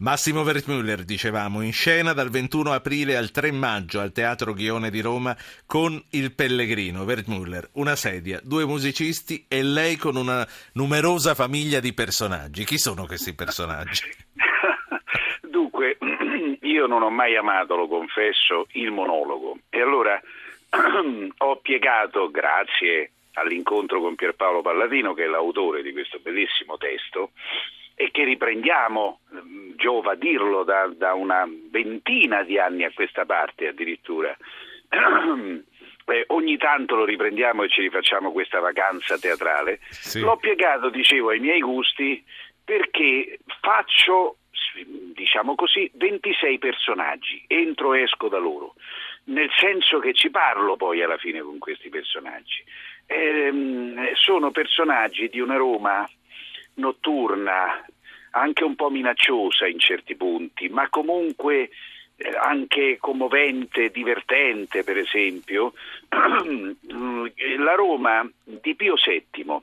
Massimo Wertmüller, dicevamo, in scena dal 21 aprile al 3 maggio al Teatro Ghione di Roma con Il Pellegrino. Wertmüller, una sedia, due musicisti e lei con una numerosa famiglia di personaggi. Chi sono questi personaggi? Dunque, io non ho mai amato, lo confesso, il monologo e allora ho piegato, grazie all'incontro con Pierpaolo Palladino, che è l'autore di questo bellissimo testo, e che riprendiamo, mm, giova dirlo, da, da una ventina di anni a questa parte addirittura. Eh, ogni tanto lo riprendiamo e ci rifacciamo questa vacanza teatrale. Sì. L'ho piegato, dicevo, ai miei gusti perché faccio, diciamo così, 26 personaggi, entro e esco da loro, nel senso che ci parlo poi alla fine con questi personaggi. Eh, sono personaggi di una Roma notturna, anche un po' minacciosa in certi punti, ma comunque eh, anche commovente, divertente per esempio, la Roma di Pio VII,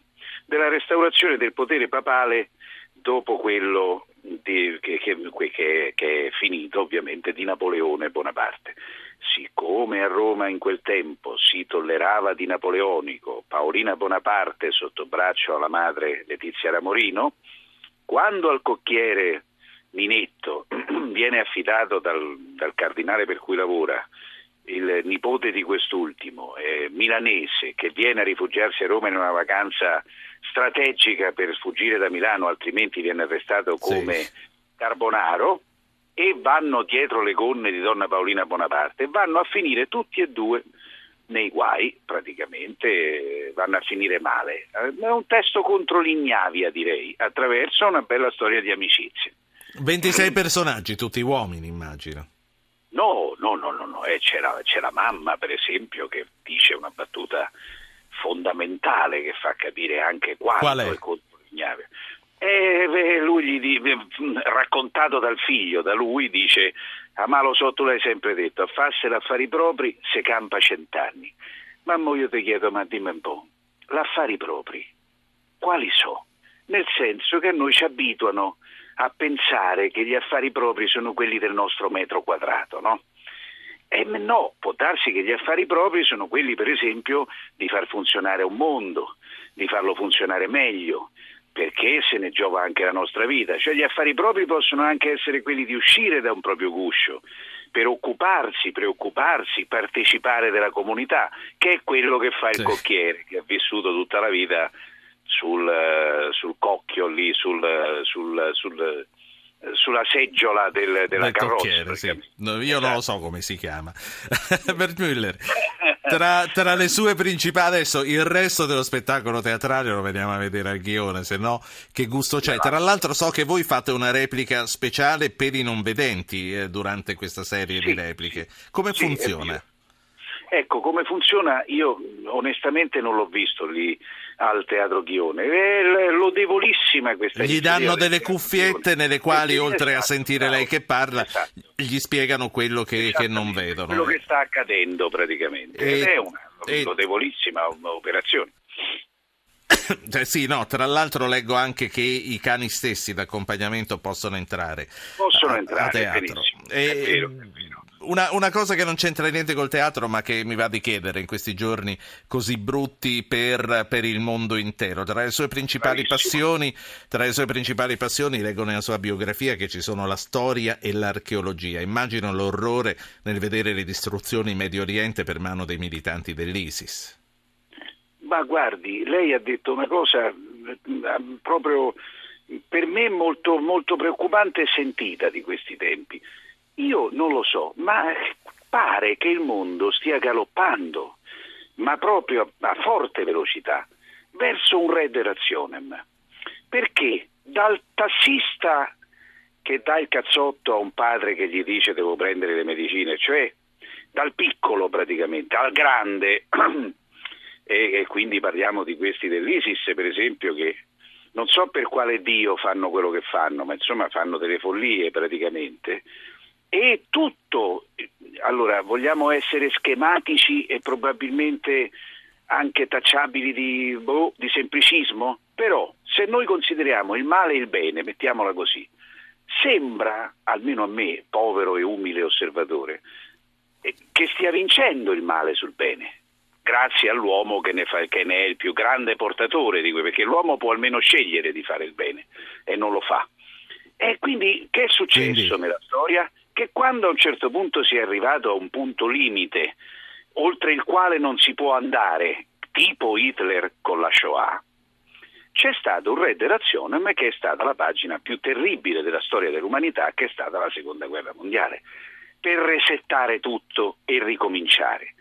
della restaurazione del potere papale dopo quello di, che, che, che, è finito ovviamente di Napoleone Bonaparte. Siccome a Roma in quel tempo si tollerava di napoleonico Paolina Bonaparte sotto braccio alla madre Letizia Ramorino, quando al cocchiere Ninetto viene affidato dal, dal cardinale per cui lavora il nipote di quest'ultimo, eh, milanese, che viene a rifugiarsi a Roma in una vacanza strategica per fuggire da Milano, altrimenti viene arrestato come sì. Carbonaro, e vanno dietro le gonne di donna Paolina Bonaparte vanno a finire tutti e due nei guai, praticamente vanno a finire male. È un testo contro l'ignavia, direi, attraverso una bella storia di amicizia. 26 personaggi, tutti uomini, immagino. No, no, no, no, no. Eh, c'è, la, c'è la mamma, per esempio, che dice una battuta fondamentale che fa capire anche quanto è contro l'ignavia. E lui gli raccontato dal figlio, da lui, dice: A malo sotto l'hai sempre detto, a farsene affari propri se campa cent'anni. Ma mo io ti chiedo, ma dimmi un po', l'affari propri, quali sono? Nel senso che a noi ci abituano a pensare che gli affari propri sono quelli del nostro metro quadrato, no? E no, può darsi che gli affari propri sono quelli, per esempio, di far funzionare un mondo, di farlo funzionare meglio, perché se ne giova anche la nostra vita. Cioè gli affari propri possono anche essere quelli di uscire da un proprio guscio, per occuparsi, preoccuparsi, partecipare della comunità, che è quello che fa il sì. cocchiere, che ha vissuto tutta la vita sul, sul cocchio lì, sul, sul, sul sulla seggiola del, della del carrozza. Sì. No, io esatto. non lo so come si chiama. Bert Müller, tra, tra, le sue principali, adesso il resto dello spettacolo teatrale lo vediamo a vedere al Ghione, se no che gusto c'è. Tra l'altro so che voi fate una replica speciale per i non vedenti eh, durante questa serie sì, di repliche. Come sì, funziona? Ecco, come funziona io onestamente non l'ho visto lì al Teatro Ghione. È lodevolissima questa Gli danno delle cuffiette nelle quali, sì, oltre esatto, a sentire lei che parla, esatto. gli spiegano quello che, che, non vedono. Quello che sta accadendo praticamente. E, Ed è una e, lodevolissima operazione. Cioè, sì, no, tra l'altro leggo anche che i cani stessi d'accompagnamento possono entrare. Possono a, entrare, a teatro. E, è vero, è vero. Una, una, cosa che non c'entra niente col teatro, ma che mi va di chiedere in questi giorni così brutti per, per il mondo intero. Tra le sue principali passioni, tra le sue principali passioni, leggo nella sua biografia che ci sono la storia e l'archeologia. Immagino l'orrore nel vedere le distruzioni in Medio Oriente per mano dei militanti dell'ISIS. Ma guardi, lei ha detto una cosa eh, proprio per me molto, molto preoccupante e sentita di questi tempi. Io non lo so, ma pare che il mondo stia galoppando, ma proprio a forte velocità, verso un red razionem. Perché dal tassista che dà il cazzotto a un padre che gli dice devo prendere le medicine, cioè dal piccolo praticamente al grande, e, e quindi parliamo di questi dell'ISIS per esempio che non so per quale Dio fanno quello che fanno, ma insomma fanno delle follie praticamente. E tutto, allora vogliamo essere schematici e probabilmente anche tacciabili di, boh, di semplicismo? Però se noi consideriamo il male e il bene, mettiamola così, sembra, almeno a me, povero e umile osservatore, eh, che stia vincendo il male sul bene, grazie all'uomo che ne, fa, che ne, è il più grande portatore di perché l'uomo può almeno scegliere di fare il bene e non lo fa. E quindi che è successo quindi... nella storia? Che quando a un certo punto si è arrivato a un punto limite oltre il quale non si può andare, tipo Hitler con la Shoah, c'è stato un re dell'azione che è stata la pagina più terribile della storia dell'umanità, che è stata la seconda guerra mondiale, per resettare tutto e ricominciare.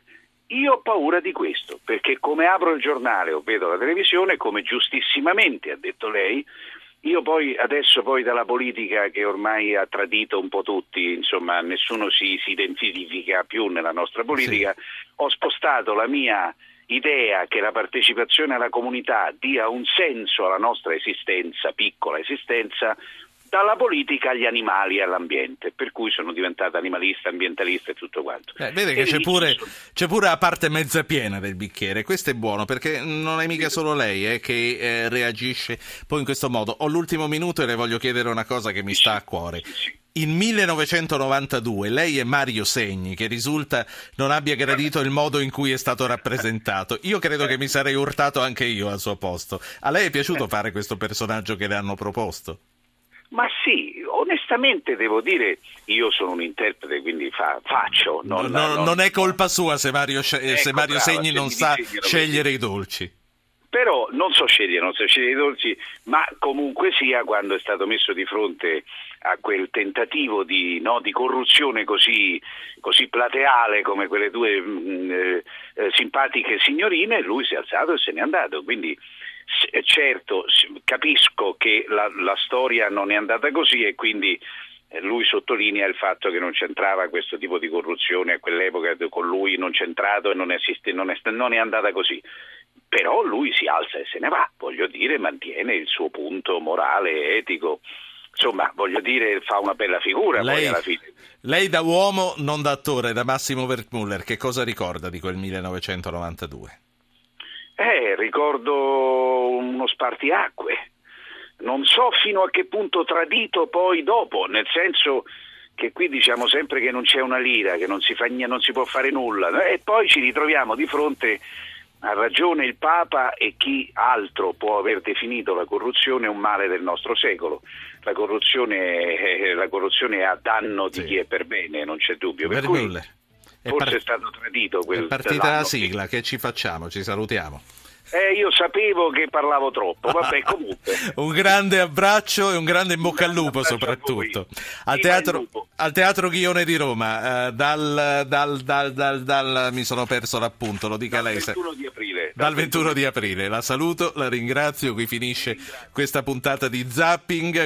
Io ho paura di questo, perché come apro il giornale o vedo la televisione, come giustissimamente ha detto lei, io poi adesso poi dalla politica che ormai ha tradito un po' tutti, insomma nessuno si, si identifica più nella nostra politica, sì. ho spostato la mia idea che la partecipazione alla comunità dia un senso alla nostra esistenza, piccola esistenza, dalla politica agli animali e all'ambiente, per cui sono diventata animalista, ambientalista e tutto quanto. Eh, vede che c'è pure, c'è pure, la parte mezza piena del bicchiere, questo è buono perché non è mica solo lei eh, che eh, reagisce poi in questo modo. Ho l'ultimo minuto e le voglio chiedere una cosa che mi sta a cuore. In 1992 lei e Mario Segni, che risulta non abbia gradito il modo in cui è stato rappresentato, io credo che mi sarei urtato anche io al suo posto. A lei è piaciuto fare questo personaggio che le hanno proposto? Ma sì, onestamente devo dire, io sono un interprete, quindi fa, faccio. Non, no, non, non, è colpa sua se Mario, ecco, se Mario brava, Segni se non sa scegliere i dolci. Però non so scegliere, non so scegliere i dolci, ma comunque sia quando è stato messo di fronte a quel tentativo di, no, di corruzione così, così, plateale come quelle due mh, mm, eh, eh, simpatiche signorine, lui si è alzato e se n'è andato. Quindi certo capisco che la, la, storia non è andata così e quindi eh, lui sottolinea il fatto che non c'entrava questo tipo di corruzione a quell'epoca, con lui non c'entrato e non, esiste, non, è, non è andata così. Però lui si alza e se ne va, voglio dire, mantiene il suo punto morale, etico. Insomma, voglio dire, fa una bella figura lei, poi alla fine. Lei da uomo, non da attore, da Massimo Wertmuller, che cosa ricorda di quel 1992? Eh, ricordo uno spartiacque. Non so fino a che punto tradito poi dopo, nel senso che qui diciamo sempre che non c'è una lira, che non si, fa, non si può fare nulla e poi ci ritroviamo di fronte a ragione il Papa e chi altro può aver definito la corruzione un male del nostro secolo. La corruzione, eh, la corruzione è a danno di sì. chi è per bene, non c'è dubbio. Per cui, è Forse part... è stato tradito quel È partita la sigla, che ci facciamo? Ci salutiamo. Eh, io sapevo che parlavo troppo, vabbè comunque. un grande abbraccio e un grande in bocca al lupo soprattutto. Al teatro, al teatro, Ghione di Roma, eh, dal, dal, dal, dal, mi sono perso l'appunto, lo dica dal lei. 21 di aprile. Dal 21 di aprile. La saluto, la ringrazio, qui finisce questa puntata di Zapping.